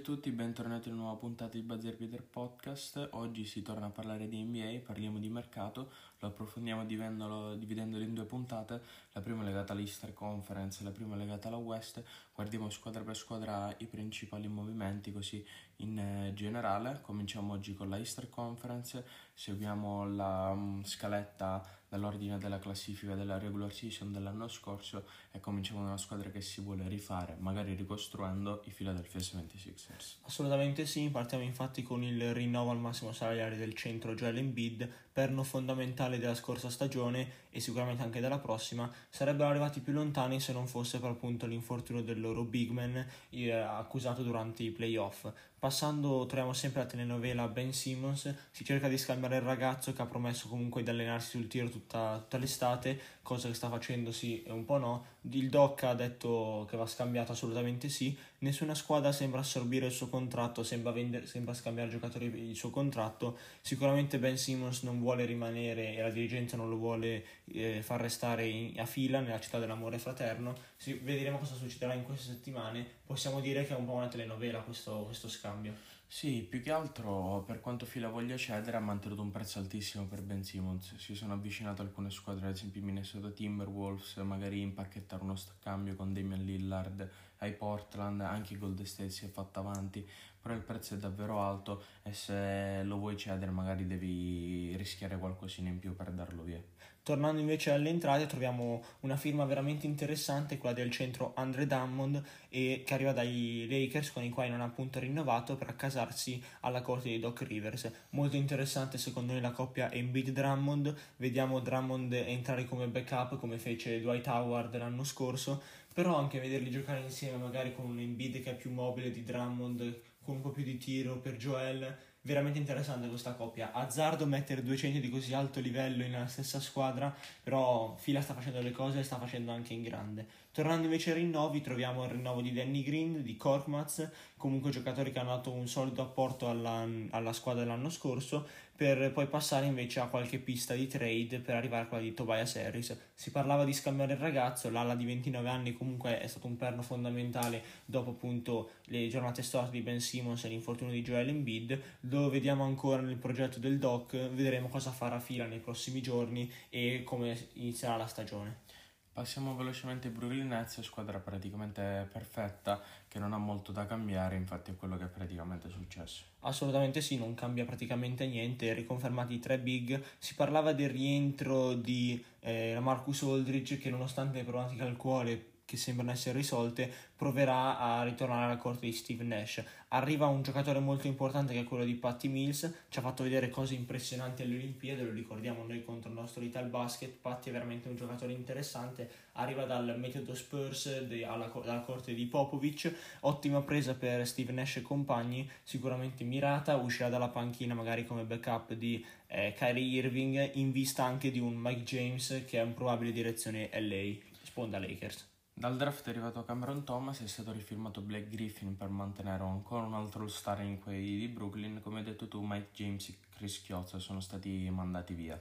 A tutti, bentornati in una nuova puntata di Buzzer Beater Podcast. Oggi si torna a parlare di NBA, parliamo di mercato, lo approfondiamo dividendolo, dividendolo in due puntate, la prima legata all'Easter Conference, la prima legata alla West, guardiamo squadra per squadra i principali movimenti così in eh, generale. Cominciamo oggi con la Easter Conference, seguiamo la um, scaletta dall'ordine della classifica della regular season dell'anno scorso e cominciamo da una squadra che si vuole rifare, magari ricostruendo i Philadelphia 76ers. Assolutamente sì, partiamo infatti con il rinnovo al massimo salariale del centro Joel Embiid, perno fondamentale della scorsa stagione e sicuramente anche della prossima, sarebbero arrivati più lontani se non fosse per appunto l'infortunio del loro big man eh, accusato durante i playoff. Passando troviamo sempre la telenovela Ben Simmons, si cerca di scambiare il ragazzo che ha promesso comunque di allenarsi sul tiro tutta, tutta l'estate, cosa che sta facendo sì e un po' no. Il Doc ha detto che va scambiato assolutamente sì, nessuna squadra sembra assorbire il suo contratto, sembra, vendere, sembra scambiare giocatori il suo contratto, sicuramente Ben Simmons non vuole rimanere e la dirigenza non lo vuole eh, far restare in, a fila nella città dell'amore fraterno, sì, vedremo cosa succederà in queste settimane, possiamo dire che è un po' una telenovela questo, questo scambio. Sì, più che altro per quanto Fila voglia cedere ha mantenuto un prezzo altissimo per Ben Simmons. Si sono avvicinate alcune squadre, ad esempio Minnesota Timberwolves, magari impacchettare uno scambio con Damian Lillard ai Portland, anche Gold State si è fatta avanti, però il prezzo è davvero alto e se lo vuoi cedere magari devi rischiare qualcosina in più per darlo via. Tornando invece alle entrate troviamo una firma veramente interessante, quella del centro Andre Drummond che arriva dai Lakers con i quali non ha appunto rinnovato per accasarsi alla corte di Doc Rivers. Molto interessante secondo me la coppia Embiid Drummond, vediamo Drummond entrare come backup come fece Dwight Howard l'anno scorso, però anche vederli giocare insieme magari con un Embiid che è più mobile di Drummond con un po' più di tiro per Joel veramente interessante questa coppia. Azzardo mettere due centri di così alto livello nella stessa squadra, però Fila sta facendo le cose e sta facendo anche in grande. Tornando invece ai rinnovi, troviamo il rinnovo di Danny Green, di Korkmaz, comunque giocatori che hanno dato un solido apporto alla, alla squadra dell'anno scorso, per poi passare invece a qualche pista di trade per arrivare a quella di Tobias Harris. Si parlava di scambiare il ragazzo, l'ala di 29 anni comunque è stato un perno fondamentale dopo appunto le giornate storte di Ben Simmons e l'infortunio di Joel Embiid, lo vediamo ancora nel progetto del doc, vedremo cosa farà fila nei prossimi giorni e come inizierà la stagione. Passiamo velocemente ai Nets, squadra praticamente perfetta che non ha molto da cambiare, infatti è quello che è praticamente successo. Assolutamente sì, non cambia praticamente niente, riconfermati i tre big. Si parlava del rientro di eh, Marcus Aldridge che nonostante le problematiche al cuore che sembrano essere risolte, proverà a ritornare alla corte di Steve Nash. Arriva un giocatore molto importante che è quello di Patty Mills, ci ha fatto vedere cose impressionanti alle Olimpiadi, lo ricordiamo noi contro il nostro Ital Basket, Patty è veramente un giocatore interessante, arriva dal metodo Spurs de, alla, dalla corte di Popovic, ottima presa per Steve Nash e compagni, sicuramente mirata, uscirà dalla panchina magari come backup di eh, Kyrie Irving, in vista anche di un Mike James che è in probabile direzione LA, sponda Lakers. Dal draft è arrivato Cameron Thomas è stato rifirmato Black Griffin per mantenere ancora un altro all-star in quei di Brooklyn. Come hai detto tu, Mike James e Chris Chiozza sono stati mandati via.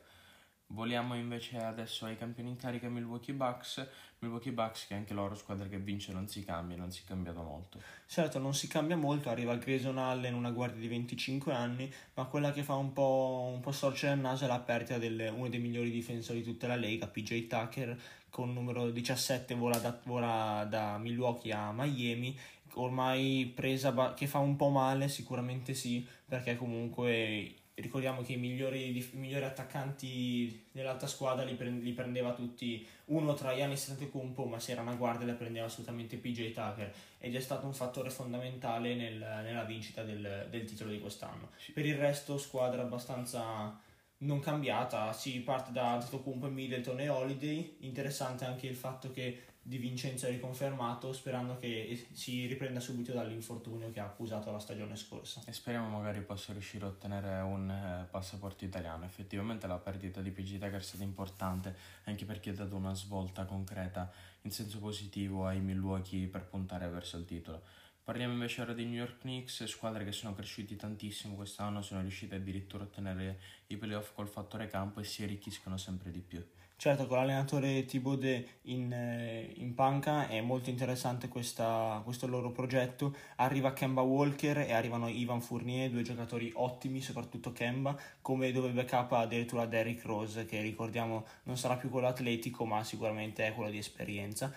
Voliamo invece adesso ai campioni in carica Milwaukee Bucks. Milwaukee Bucks che anche loro squadra che vince non si cambia, non si è cambiato molto. Certo, non si cambia molto, arriva Grayson Allen, una guardia di 25 anni, ma quella che fa un po', un po storcere il naso è la perdita di uno dei migliori difensori di tutta la Lega, PJ Tucker, con numero 17 vola da, vola da Milwaukee a Miami ormai presa che fa un po' male sicuramente sì perché comunque ricordiamo che i migliori, i migliori attaccanti dell'altra squadra li, prende, li, prendeva tutti uno tra Giannis Antetokounmpo ma se era una guardia la prendeva assolutamente PJ Tucker ed è stato un fattore fondamentale nel, nella vincita del, del, titolo di quest'anno. Per il resto squadra abbastanza non cambiata si parte da Antetokounmpo, Middleton e Holiday interessante anche il fatto che di Vincenzo è riconfermato sperando che si riprenda subito dall'infortunio che ha accusato la stagione scorsa. E speriamo magari possa riuscire a ottenere un eh, passaporto italiano. Effettivamente la perdita di PG Tucker è stata importante anche perché ha dato una svolta concreta in senso positivo ai Milwaukee per puntare verso il titolo. Parliamo invece ora dei New York Knicks, squadre che sono cresciuti tantissimo quest'anno, sono riuscite addirittura a ottenere i playoff col fattore campo e si arricchiscono sempre di più. Certo, con l'allenatore Thibaudet in, eh, in panca è molto interessante questa, questo loro progetto. Arriva Kemba Walker e arrivano Ivan Fournier, due giocatori ottimi, soprattutto Kemba, come dove backup addirittura Derrick Rose, che ricordiamo non sarà più quello atletico, ma sicuramente è quello di esperienza.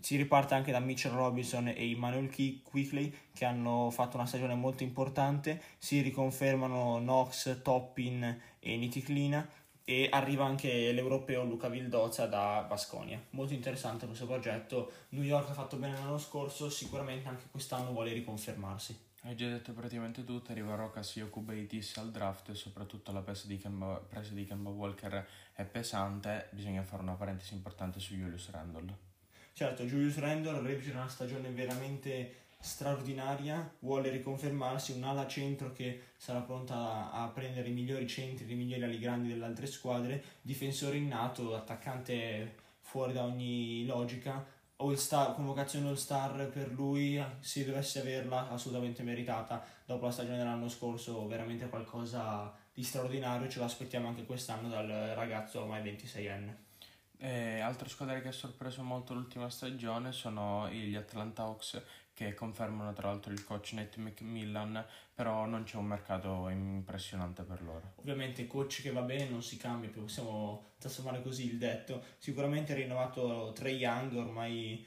Si riparte anche da Mitchell Robinson e Emmanuel Quickley, che hanno fatto una stagione molto importante. Si riconfermano Knox, Toppin e Nitiklina e arriva anche l'europeo Luca Vildozza da Basconia. Molto interessante questo progetto. New York ha fatto bene l'anno scorso, sicuramente anche quest'anno vuole riconfermarsi. Hai già detto praticamente tutto, arriva Rocas Yokubaitis al draft e soprattutto la presa di, Kemba, presa di Kemba Walker è pesante, bisogna fare una parentesi importante su Julius Randle. Certo, Julius Randle regisce una stagione veramente straordinaria, vuole riconfermarsi, un'ala centro che sarà pronta a, prendere i migliori centri, i migliori ali grandi delle altre squadre, difensore innato, attaccante fuori da ogni logica, all star, convocazione all star per lui, se dovesse averla, assolutamente meritata, dopo la stagione dell'anno scorso, veramente qualcosa di straordinario, ce lo aspettiamo anche quest'anno dal ragazzo ormai 26enne. E altre squadre che ha sorpreso molto l'ultima stagione sono gli Atlanta Hawks che confermano tra l'altro il coach Nate McMillan, però non c'è un mercato impressionante per loro. Ovviamente coach che va bene non si cambia, possiamo trasformare così il detto. Sicuramente rinnovato Trey Young, ormai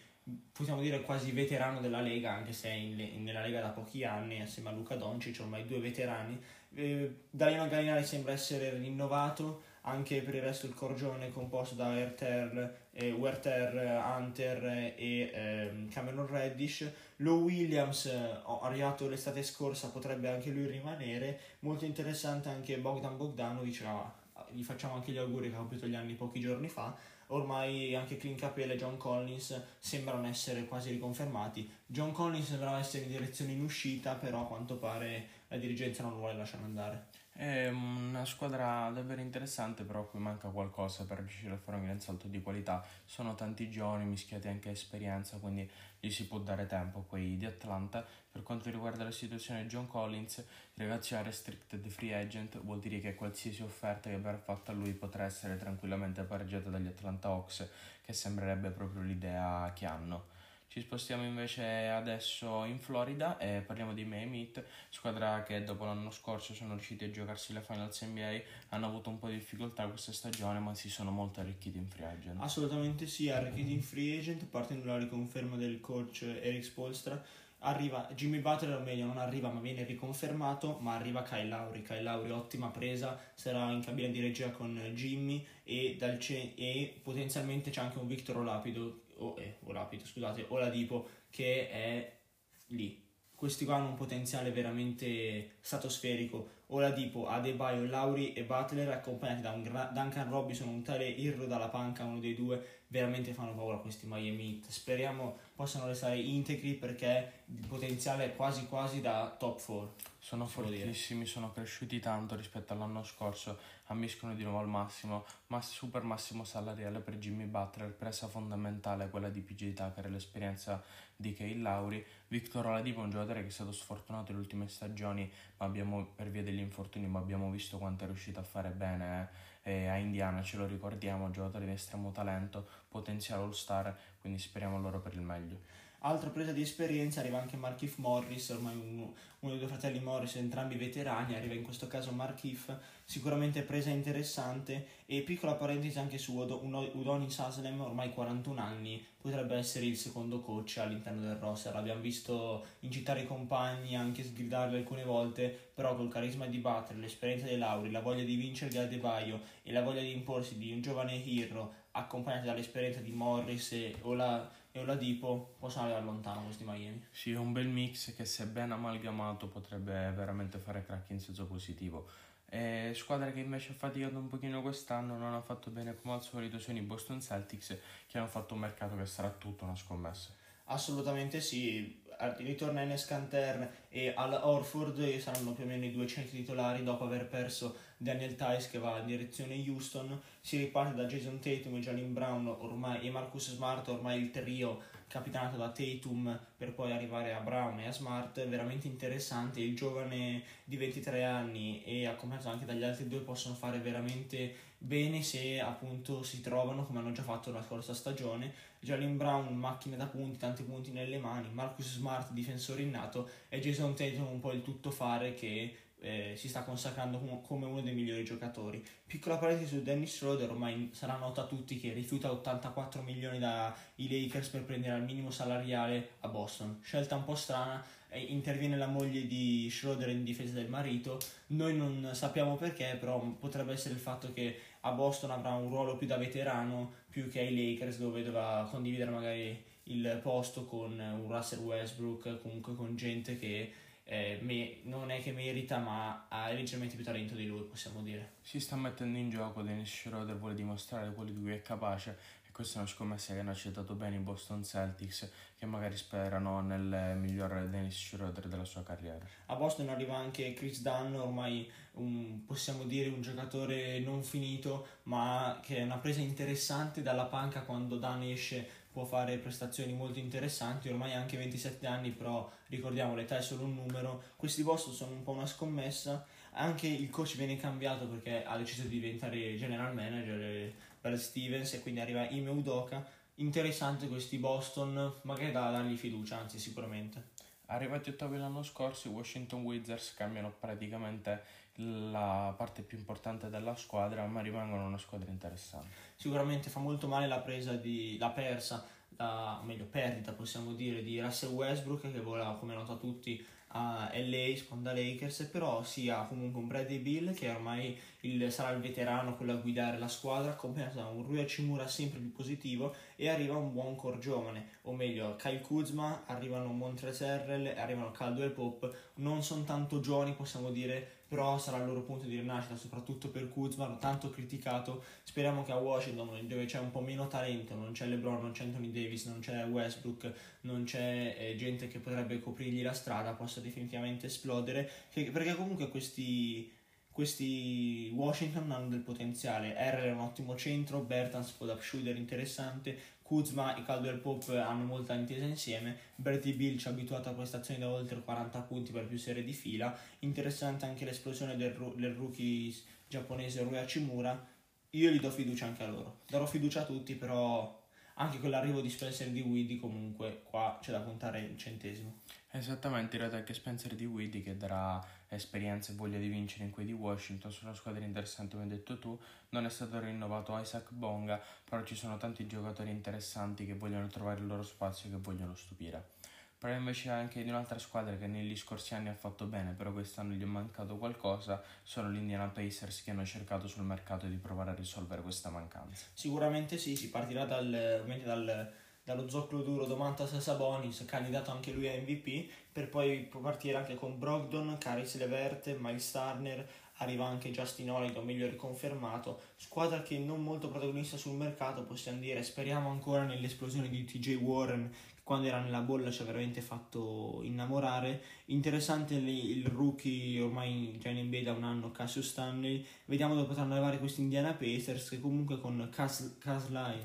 possiamo dire quasi veterano della Lega, anche se è in, nella Lega da pochi anni, assieme a Luca Doncic, ormai due veterani. Eh, Danilo Gallinari sembra essere rinnovato, anche per il resto il corgione composto da Werther, eh, Werther Hunter e eh, Cameron Reddish. Lo Williams, eh, arrivato l'estate scorsa, potrebbe anche lui rimanere. Molto interessante anche Bogdan Bogdanovic, ah, gli facciamo anche gli auguri che ha compiuto gli anni pochi giorni fa. Ormai anche Clint Capella e John Collins sembrano essere quasi riconfermati. John Collins sembrava essere in direzione in uscita, però a quanto pare la dirigenza non vuole lasciare andare. È una squadra davvero interessante, però qui manca qualcosa per riuscire a fare un gran salto di qualità. Sono tanti giovani mischiati anche a esperienza, quindi gli si può dare tempo. Poi di Atlanta, per quanto riguarda la situazione di John Collins, il ragazzo è restricted free agent, vuol dire che qualsiasi offerta che verrà fatta a lui potrà essere tranquillamente pareggiata dagli Atlanta Hawks, che sembrerebbe proprio l'idea che hanno. Ci spostiamo invece adesso in Florida e parliamo di Miami Heat, squadra che dopo l'anno scorso sono riusciti a giocarsi le finals NBA, hanno avuto un po' di difficoltà questa stagione ma si sono molto arricchiti in free agent. Assolutamente sì, arricchiti in free agent, partendo dalla riconferma del coach Eric Spolstra, arriva Jimmy Butler, o meglio non arriva ma viene riconfermato, ma arriva Kyle Lowry, Kyle Lowry ottima presa, sarà in cabina di regia con Jimmy e, ce- e potenzialmente c'è anche un Victor Olapido o, eh, Olapito, scusate, Oladipo che è lì. Questi qua hanno un potenziale veramente stratosferico. Oladipo, Adebayo, Lauri e Butler accompagnati da un gra- Duncan Robinson, un tale Irro dalla panca, uno dei due, veramente fanno paura questi Miami Heat. Speriamo possano restare integri perché il potenziale è quasi quasi da top 4. Sono fortissimi, sono cresciuti tanto rispetto all'anno scorso, ambiscono di nuovo al massimo, ma super massimo salariale per Jimmy Butler, presa fondamentale quella di PJ Tucker e l'esperienza di Kyle Lauri. Victor Oladipo un giocatore che è stato sfortunato nelle ultime stagioni abbiamo, per via degli infortuni, ma abbiamo visto quanto è riuscito a fare bene eh, a Indiana, ce lo ricordiamo, giocatore di estremo talento, potenziale all-star, quindi speriamo loro per il meglio. Altra presa di esperienza arriva anche Markif Morris, ormai uno, uno dei due fratelli Morris, entrambi veterani, arriva in questo caso Markif, sicuramente presa interessante. E piccola parentesi anche su Udonis Haslem, ormai 41 anni, potrebbe essere il secondo coach all'interno del roster, l'abbiamo visto incitare i compagni, anche sgridarli alcune volte, però col carisma di Butler, l'esperienza dei Lauri, la voglia di vincere di Adebayo e la voglia di imporsi di un giovane Hero, accompagnati dall'esperienza di Morris e Ola e Oladipo possono arrivare lontano questi Miami. Sì, è un bel mix che se ben amalgamato potrebbe veramente fare crack in senso positivo. E squadra che invece ha faticato un pochino quest'anno, non ha fatto bene come al solito, sono i Boston Celtics che hanno fatto un mercato che sarà tutto una scommessa. Assolutamente sì, ritorna Enes Kanter e Al Orford saranno più o meno i due centri titolari dopo aver perso Daniel Tice che va in direzione Houston si riparte da Jason Tatum e Jalen Brown ormai, e Marcus Smart ormai il trio capitanato da Tatum per poi arrivare a Brown e a Smart, veramente interessante. Il giovane di 23 anni e accompagnato anche dagli altri due possono fare veramente bene se appunto si trovano come hanno già fatto la scorsa stagione. Jalen Brown, macchina da punti, tanti punti nelle mani, Marcus Smart, difensore innato e Jason Tatum un po' il tuttofare che eh, si sta consacrando come uno dei migliori giocatori. Piccola parentesi su Dennis Schroeder, ormai sarà nota a tutti che rifiuta 84 milioni dai Lakers per prendere al minimo salariale a Boston. Scelta un po' strana, eh, interviene la moglie di Schroeder in difesa del marito. Noi non sappiamo perché, però potrebbe essere il fatto che a Boston avrà un ruolo più da veterano più che ai Lakers dove dovrà condividere magari il posto con un Russell Westbrook, comunque con gente che eh, me, non è che merita, ma ha leggermente più talento di lui, possiamo dire. Si sta mettendo in gioco, Dennis Schroeder vuole dimostrare quello di cui è capace e questa è una scommessa che hanno accettato bene i Boston Celtics che magari sperano nel miglior Dennis Schroeder della sua carriera. A Boston arriva anche Chris Dunn, ormai un, possiamo dire un giocatore non finito, ma che è una presa interessante dalla panca quando Dunn esce può fare prestazioni molto interessanti, ormai ha anche 27 anni, però ricordiamo l'età è solo un numero. Questi Boston sono un po' una scommessa, anche il coach viene cambiato perché ha deciso di diventare general manager per Stevens e quindi arriva Ime Udoka. Interessante questi Boston, magari da dargli fiducia, anzi sicuramente. Arrivati ottavi l'anno scorso, i Washington Wizards cambiano praticamente la parte più importante della squadra, ma rimangono una squadra interessante. Sicuramente fa molto male la presa di la persa, la, meglio perdita possiamo dire, di Russell Westbrook che vola come nota tutti a LA, sponda Lakers, però ha comunque un Bradley Bill che ormai il, sarà il veterano quello a guidare la squadra, da un Rui Hachimura sempre più positivo e arriva un buon core giovane, o meglio Kyle Kuzma, arrivano Montrezl, arrivano Caldwell Pop, non sono tanto giovani possiamo dire però sarà il loro punto di rinascita, soprattutto per Kuzma, tanto criticato. Speriamo che a Washington, dove c'è un po' meno talento, non c'è LeBron, non c'è Anthony Davis, non c'è Westbrook, non c'è eh, gente che potrebbe coprirgli la strada, possa definitivamente esplodere, che, perché comunque questi questi Washington hanno del potenziale. Errol è un ottimo centro, Bertans può da shooter interessante, Kuzma e Caldwell Pope hanno molta intesa insieme, Bertie Bill ci ha abituato a prestazioni da oltre 40 punti per più serie di fila, interessante anche l'esplosione del, del rookie giapponese Rui Hachimura, io gli do fiducia anche a loro, darò fiducia a tutti però anche con l'arrivo di Spencer di Widdy comunque qua c'è da puntare il centesimo. Esattamente, in realtà anche Spencer di Widdy che darà esperienza e voglia di vincere in quei di Washington, sono squadre interessanti come hai detto tu, non è stato rinnovato Isaac Bonga, però ci sono tanti giocatori interessanti che vogliono trovare il loro spazio e che vogliono stupire. Però invece anche di un'altra squadra che negli scorsi anni ha fatto bene, però quest'anno gli è mancato qualcosa, sono l'Indiana Pacers che hanno cercato sul mercato di provare a risolvere questa mancanza. Sicuramente sì, si partirà dal, dal, dallo zoccolo duro Domantas Sabonis, candidato anche lui a MVP, per poi partire anche con Brogdon, Caris Levert, Miles Turner, arriva anche Justin Holiday, o meglio riconfermato, squadra che non molto protagonista sul mercato, possiamo dire, speriamo ancora nell'esplosione di TJ Warren quando era nella bolla ci ha veramente fatto innamorare. Interessante il rookie ormai già in NBA da un anno, Cassius Stanley. Vediamo dove potranno arrivare questi Indiana Pacers che comunque con Caslai,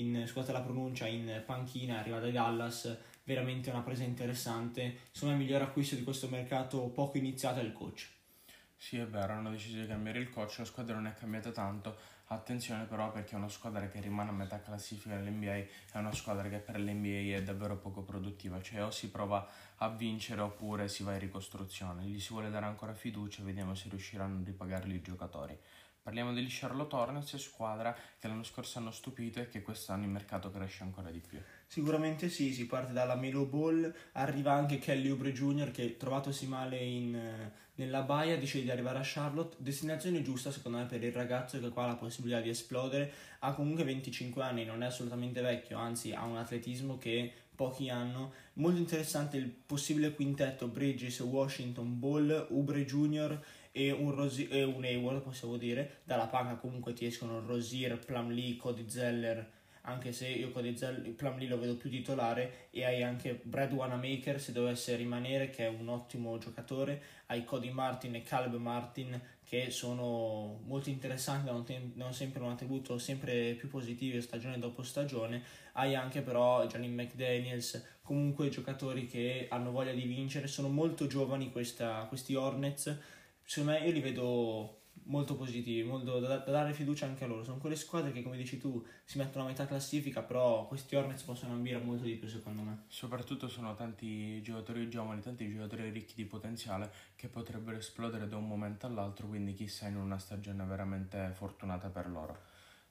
in, scusate la pronuncia, in panchina, arriva dai Dallas, veramente una presa interessante. Sono il miglior acquisto di questo mercato poco iniziato è il coach. Sì, è vero, hanno deciso di cambiare il coach, la squadra non è cambiata tanto, Attenzione però perché è una squadra che rimane a metà classifica dell'NBA, è una squadra che per l'NBA è davvero poco produttiva, cioè o si prova a vincere oppure si va in ricostruzione. Gli si vuole dare ancora fiducia, vediamo se riusciranno a ripagarli i giocatori. Parliamo degli Charlotte Hornets, squadra che l'anno scorso hanno stupito e che quest'anno il mercato cresce ancora di più. Sicuramente sì, si parte dalla Melo Ball, arriva anche Kelly Oubre Jr. che trovatosi male in, nella baia decide di arrivare a Charlotte, destinazione giusta secondo me per il ragazzo che qua ha la possibilità di esplodere, ha comunque 25 anni, non è assolutamente vecchio, anzi ha un atletismo che pochi hanno. Molto interessante il possibile quintetto Bridges, Washington, Ball, Ubre Jr. e un, Rosi- e un Hayward, possiamo dire. Dalla panca comunque ti escono Rosier, Plumlee, Cody Zeller, anche se io con Plumlee lo vedo più titolare e hai anche Brad Wanamaker se dovesse rimanere che è un ottimo giocatore, hai Cody Martin e Caleb Martin che sono molto interessanti, hanno, ten- hanno sempre un attributo sempre più positivo stagione dopo stagione, hai anche però Janine McDaniels, comunque giocatori che hanno voglia di vincere, sono molto giovani questa, questi Hornets, secondo me io li vedo molto positivi, molto da, da, dare fiducia anche a loro. Sono quelle squadre che, come dici tu, si mettono a metà classifica, però questi Hornets possono ambire molto di più, secondo me. Soprattutto sono tanti giocatori giovani, tanti giocatori ricchi di potenziale che potrebbero esplodere da un momento all'altro, quindi chissà in una stagione veramente fortunata per loro.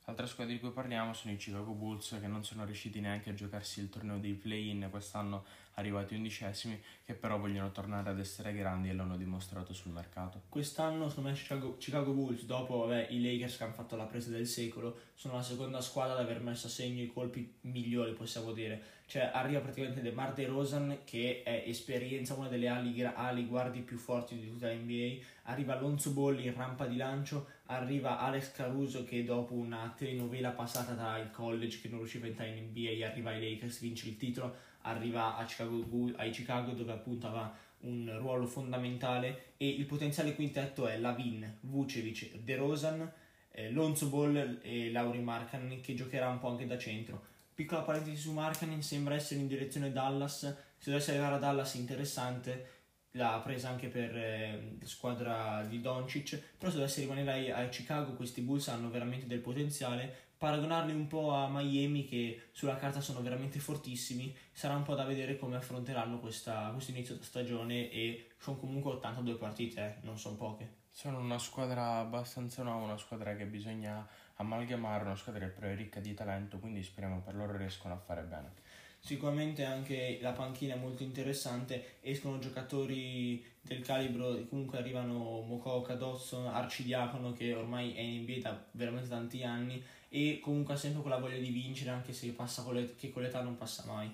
Altre squadre di cui parliamo sono i Chicago Bulls che non sono riusciti neanche a giocarsi il torneo dei play-in quest'anno arrivati undicesimi, che però vogliono tornare ad essere grandi e l'hanno dimostrato sul mercato. Quest'anno, secondo me, Chicago, Chicago Bulls, dopo vabbè, i Lakers che hanno fatto la presa del secolo, sono la seconda squadra ad aver messo a segno i colpi migliori, possiamo dire. Cioè, arriva praticamente DeMar DeRozan, che è esperienza, una delle ali, ali guardi più forti di tutta l'NBA, arriva Alonso Bolli in rampa di lancio, arriva Alex Caruso che dopo una telenovela passata dal college che non riusciva a entrare in NBA, arriva ai Lakers, vince il titolo, arriva Chicago, ai Chicago dove appunto aveva un ruolo fondamentale e il potenziale quintetto è Lavin, Vucevic, De Rosan, eh, Lonzo Ball e Lauri Markkanen che giocherà un po' anche da centro. Piccola parentesi su Markkanen, sembra essere in direzione Dallas, se dovesse arrivare a Dallas interessante, l'ha presa anche per eh, la squadra di Doncic, però se dovesse rimanere a, a Chicago questi Bulls hanno veramente del potenziale paragonarli un po' a Miami che sulla carta sono veramente fortissimi, sarà un po' da vedere come affronteranno questa, questo inizio di stagione e sono comunque 82 partite, eh, non sono poche. Sono una squadra abbastanza nuova, una squadra che bisogna amalgamare, una squadra che però è ricca di talento, quindi speriamo per loro riescono a fare bene. Sicuramente anche la panchina è molto interessante, escono giocatori del calibro, comunque arrivano Mokoka, Dodson, Arcidiacono che ormai è in NBA da veramente tanti anni e comunque ha sempre quella voglia di vincere anche se passa con le, che con l'età non passa mai.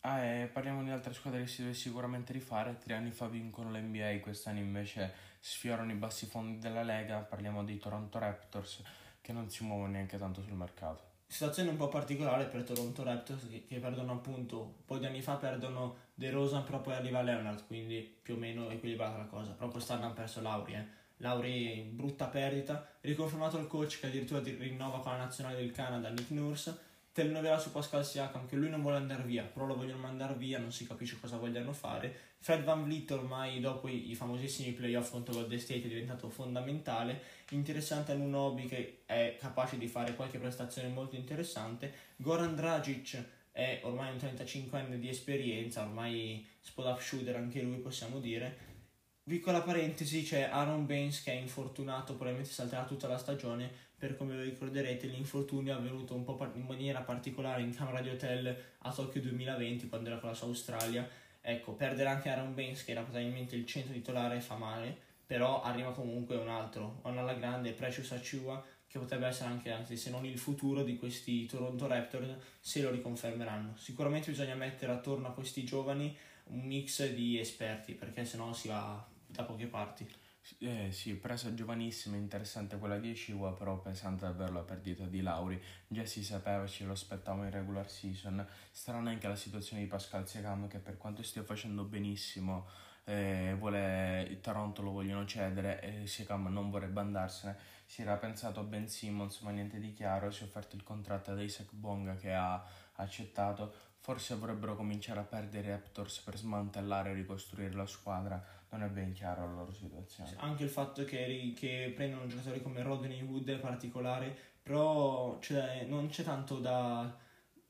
Ah, e parliamo di altre squadre che si deve sicuramente rifare. Tre anni fa vincono l'NBA, quest'anno invece sfiorano i bassi fondi della Lega. Parliamo dei Toronto Raptors che non si muovono neanche tanto sul mercato. Situazione un po' particolare per Toronto Raptors che, che perdono appunto un po' di anni fa perdono De Rosa però poi arriva Leonard quindi più o meno equilibrata la cosa però quest'anno hanno perso Lauri eh. Lauri brutta perdita, riconfermato il coach che addirittura rinnova con la nazionale del Canada, Nick Nurse, telenovela su Pascal Siakam che lui non vuole andare via, però lo vogliono mandare via, non si capisce cosa vogliano fare. Fred Van Vliet ormai dopo i, i famosissimi playoff contro Golden State è diventato fondamentale, interessante è Nunobi che è capace di fare qualche prestazione molto interessante, Goran Dragic è ormai un 35enne di esperienza, ormai spot up shooter anche lui possiamo dire, Piccola parentesi, c'è Aaron Baines che è infortunato, probabilmente salterà tutta la stagione, per come vi ricorderete l'infortunio è avvenuto un po' in maniera particolare in camera di hotel a Tokyo 2020 quando era con la sua Australia. Ecco, perdere anche Aaron Baines che era probabilmente il centro titolare fa male, però arriva comunque un altro, un alla grande, Precious Achua, che potrebbe essere anche, anzi se non il futuro di questi Toronto Raptors se lo riconfermeranno. Sicuramente bisogna mettere attorno a questi giovani un mix di esperti perché sennò si va da poche parti. Eh sì, presa giovanissima, interessante quella di Eshua, però pesante davvero la perdita di Lauri. Già si sapeva, ce lo aspettavamo in regular season. Strana anche la situazione di Pascal Siakam che per quanto stia facendo benissimo, eh, vuole, il Toronto lo vogliono cedere e Siakam non vorrebbe andarsene. Si era pensato a Ben Simmons, ma niente di chiaro. Si è offerto il contratto ad Isaac Bonga che ha accettato. Forse vorrebbero cominciare a perdere i Raptors per smantellare e ricostruire la squadra non è ben chiaro la loro situazione. Anche il fatto che, che prendono giocatori come Rodney Wood è particolare, però cioè, non c'è tanto da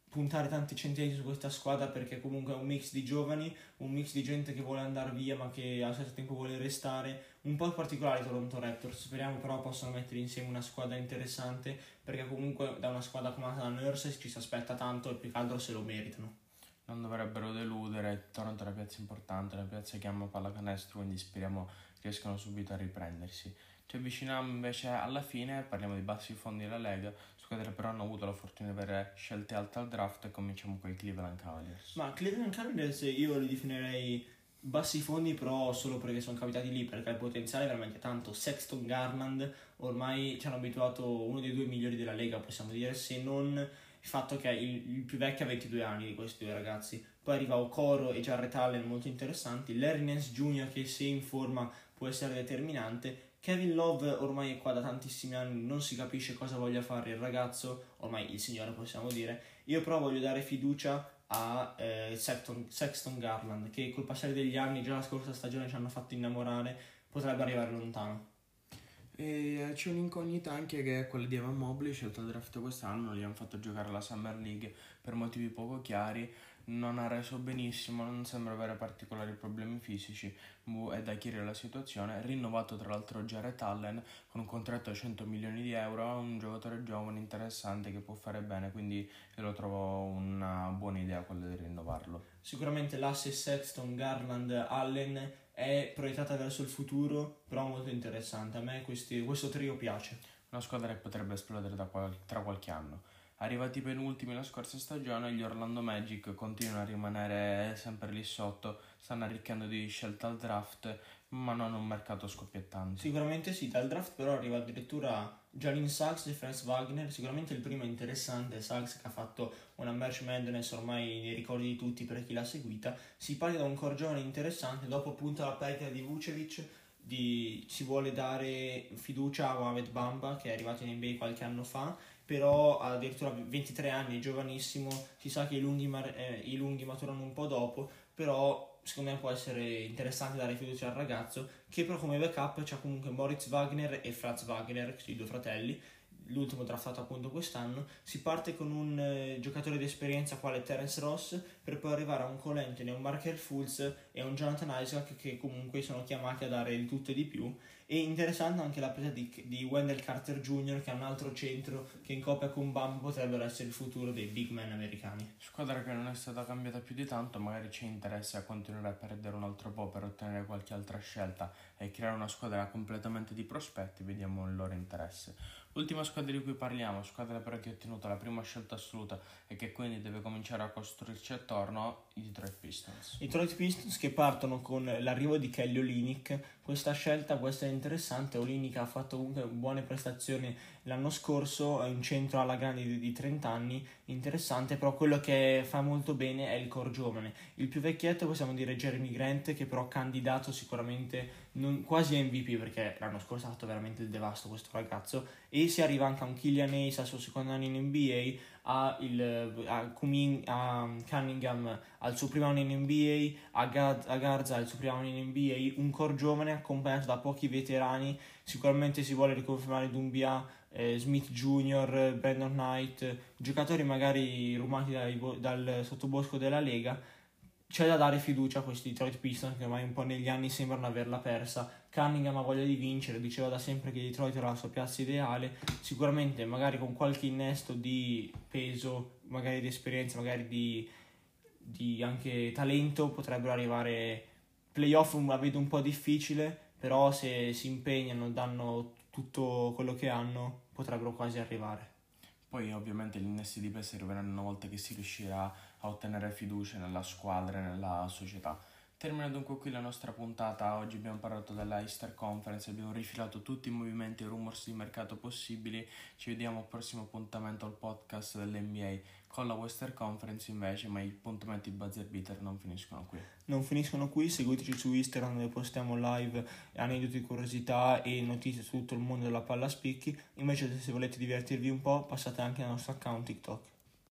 puntare tanti centesimi su questa squadra perché comunque è un mix di giovani, un mix di gente che vuole andare via ma che allo stesso tempo vuole restare, un po' particolare Toronto Raptors, speriamo però possano mettere insieme una squadra interessante perché comunque da una squadra comandata da Nurse ci si aspetta tanto e più che altro se lo meritano non dovrebbero deludere. Toronto è una piazza importante, una piazza che ama pallacanestro, quindi speriamo riescano subito a riprendersi. Ci avviciniamo invece alla fine, parliamo di bassi fondi della Lega, squadre però hanno avuto la fortuna di avere scelte alte al draft e cominciamo con i Cleveland Cavaliers. Ma Cleveland Cavaliers io li definirei bassi fondi però solo perché sono capitati lì perché il potenziale è veramente tanto Sexton Garland ormai ci hanno abituato uno dei due migliori della Lega possiamo dire se non il fatto che il, il più vecchio ha 22 anni di questi due ragazzi. Poi arriva Okoro e Jarrett Allen molto interessanti, Larry Nance Jr. che se in forma può essere determinante, Kevin Love ormai è qua da tantissimi anni, non si capisce cosa voglia fare il ragazzo, ormai il signore possiamo dire. Io però voglio dare fiducia a eh, Sexton, Sexton Garland che col passare degli anni, già la scorsa stagione ci hanno fatto innamorare, potrebbe arrivare lontano. E c'è un'incognita anche che è quella di Evan Mobley, scelto al draft quest'anno, gli hanno fatto giocare alla Summer League per motivi poco chiari, non ha reso benissimo, non sembra avere particolari problemi fisici, è da chiarire la situazione, rinnovato tra l'altro Jared Allen con un contratto a 100 milioni di euro, un giocatore giovane interessante che può fare bene, quindi io lo trovo una buona idea quella di rinnovarlo. Sicuramente l'asse Sexton, Garland, Allen è proiettata verso il futuro, però molto interessante. A me questi, questo trio piace. Una squadra che potrebbe esplodere qual- tra qualche anno. Arrivati penultimi la scorsa stagione, gli Orlando Magic continuano a rimanere sempre lì sotto, stanno arricchendo di scelta al draft, ma non un mercato scoppiettante. Sicuramente sì, dal draft però arriva addirittura Jalen Sachs e Franz Wagner, sicuramente il primo è interessante, Sachs che ha fatto una March Madness ormai nei ricordi di tutti per chi l'ha seguita, si parla da un core giovane interessante, dopo appunto la perdita di Vucevic di, si vuole dare fiducia a Mohamed Bamba che è arrivato in NBA qualche anno fa però ha addirittura 23 anni, giovanissimo, si sa che i lunghi, mar- eh, i lunghi maturano un po' dopo, però secondo me può essere interessante dare fiducia al ragazzo, che però come backup c'ha comunque Moritz Wagner e Franz Wagner, i due fratelli, l'ultimo draftato appunto quest'anno, si parte con un eh, giocatore di esperienza quale Terence Ross per poi arrivare a un Cole Anthony, un Marker Fultz e un Jonathan Isaac che comunque sono chiamati a dare di tutto e di più e interessante anche la presa di, di Wendell Carter Jr. che è un altro centro che in coppia con Bam potrebbero essere il futuro dei big men americani. Squadra che non è stata cambiata più di tanto, magari c'è interesse a continuare a perdere un altro po' per ottenere qualche altra scelta e creare una squadra completamente di prospetti, vediamo il loro interesse. Ultima squadra di cui parliamo, squadra però che ha ottenuto la prima scelta assoluta e che quindi deve cominciare a costruirci attorno, i Detroit Pistons. I Detroit Pistons che partono con l'arrivo di Kelly Olinick, questa scelta può essere interessante, Olinick ha fatto comunque buone prestazioni l'anno scorso, è un centro alla grande di, di 30 anni, interessante, però quello che fa molto bene è il core giovane. Il più vecchietto possiamo dire Jeremy Grant che però candidato sicuramente non, quasi MVP perché l'anno scorso ha fatto veramente il devasto questo ragazzo e si arriva anche a un Killian Ace al suo secondo anno in NBA a, il, a, Cumin, a Cunningham al suo primo anno in NBA a, Gad, a Garza al suo primo anno in NBA un core giovane accompagnato da pochi veterani sicuramente si vuole riconfermare Dumbia eh, Smith Jr., Brandon Knight giocatori magari rumati dai, dal sottobosco della Lega c'è da dare fiducia a questi Detroit Pistons che ormai un po' negli anni sembrano averla persa. Cunningham ha voglia di vincere, diceva da sempre che Detroit era la sua piazza ideale. Sicuramente, magari con qualche innesto di peso, magari di esperienza, magari di, di anche talento, potrebbero arrivare. Playoff la vedo un po' difficile, però se si impegnano, danno tutto quello che hanno, potrebbero quasi arrivare. Poi ovviamente gli innesti di peso arriveranno una volta che si riuscirà a ottenere fiducia nella squadra e nella società. Termina dunque qui la nostra puntata, oggi abbiamo parlato della Easter Conference, abbiamo rifilato tutti i movimenti e rumors di mercato possibili, ci vediamo al prossimo appuntamento al podcast dell'NBA con la Western Conference invece, ma i appuntamenti buzzer beater non finiscono qui. Non finiscono qui, seguiteci su Instagram dove postiamo live aneddoti, curiosità e notizie su tutto il mondo della palla a spicchi, invece se volete divertirvi un po' passate anche al nostro account TikTok.